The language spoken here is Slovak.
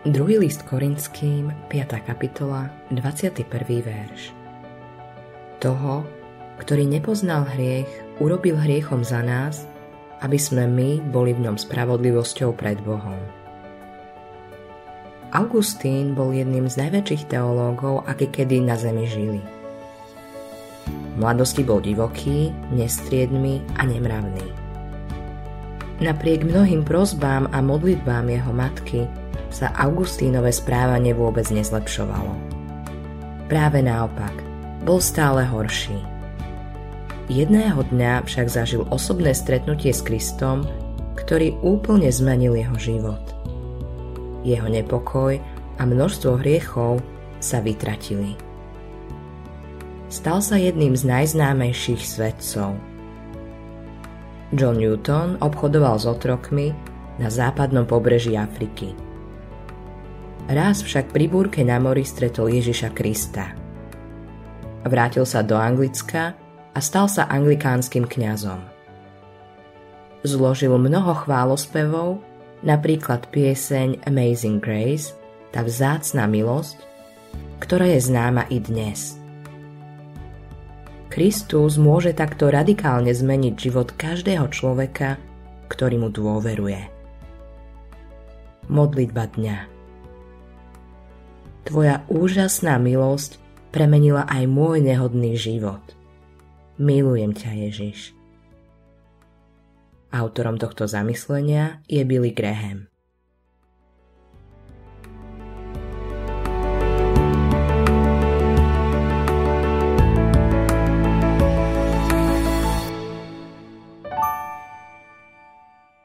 Druhý list Korinským, 5. kapitola, 21. verš. Toho, ktorý nepoznal hriech, urobil hriechom za nás, aby sme my boli v ňom spravodlivosťou pred Bohom. Augustín bol jedným z najväčších teológov, aké kedy na zemi žili. V mladosti bol divoký, nestriedmy a nemravný. Napriek mnohým prozbám a modlitbám jeho matky sa Augustínové správanie vôbec nezlepšovalo. Práve naopak, bol stále horší. Jedného dňa však zažil osobné stretnutie s Kristom, ktorý úplne zmenil jeho život. Jeho nepokoj a množstvo hriechov sa vytratili. Stal sa jedným z najznámejších svetcov. John Newton obchodoval s otrokmi na západnom pobreží Afriky – Raz však pri búrke na mori stretol Ježiša Krista. Vrátil sa do Anglicka a stal sa anglikánskym kňazom. Zložil mnoho chválospevov, napríklad pieseň Amazing Grace, tá vzácna milosť, ktorá je známa i dnes. Kristus môže takto radikálne zmeniť život každého človeka, ktorý mu dôveruje. Modlitba dňa Tvoja úžasná milosť premenila aj môj nehodný život. Milujem ťa, Ježiš. Autorom tohto zamyslenia je Billy Graham.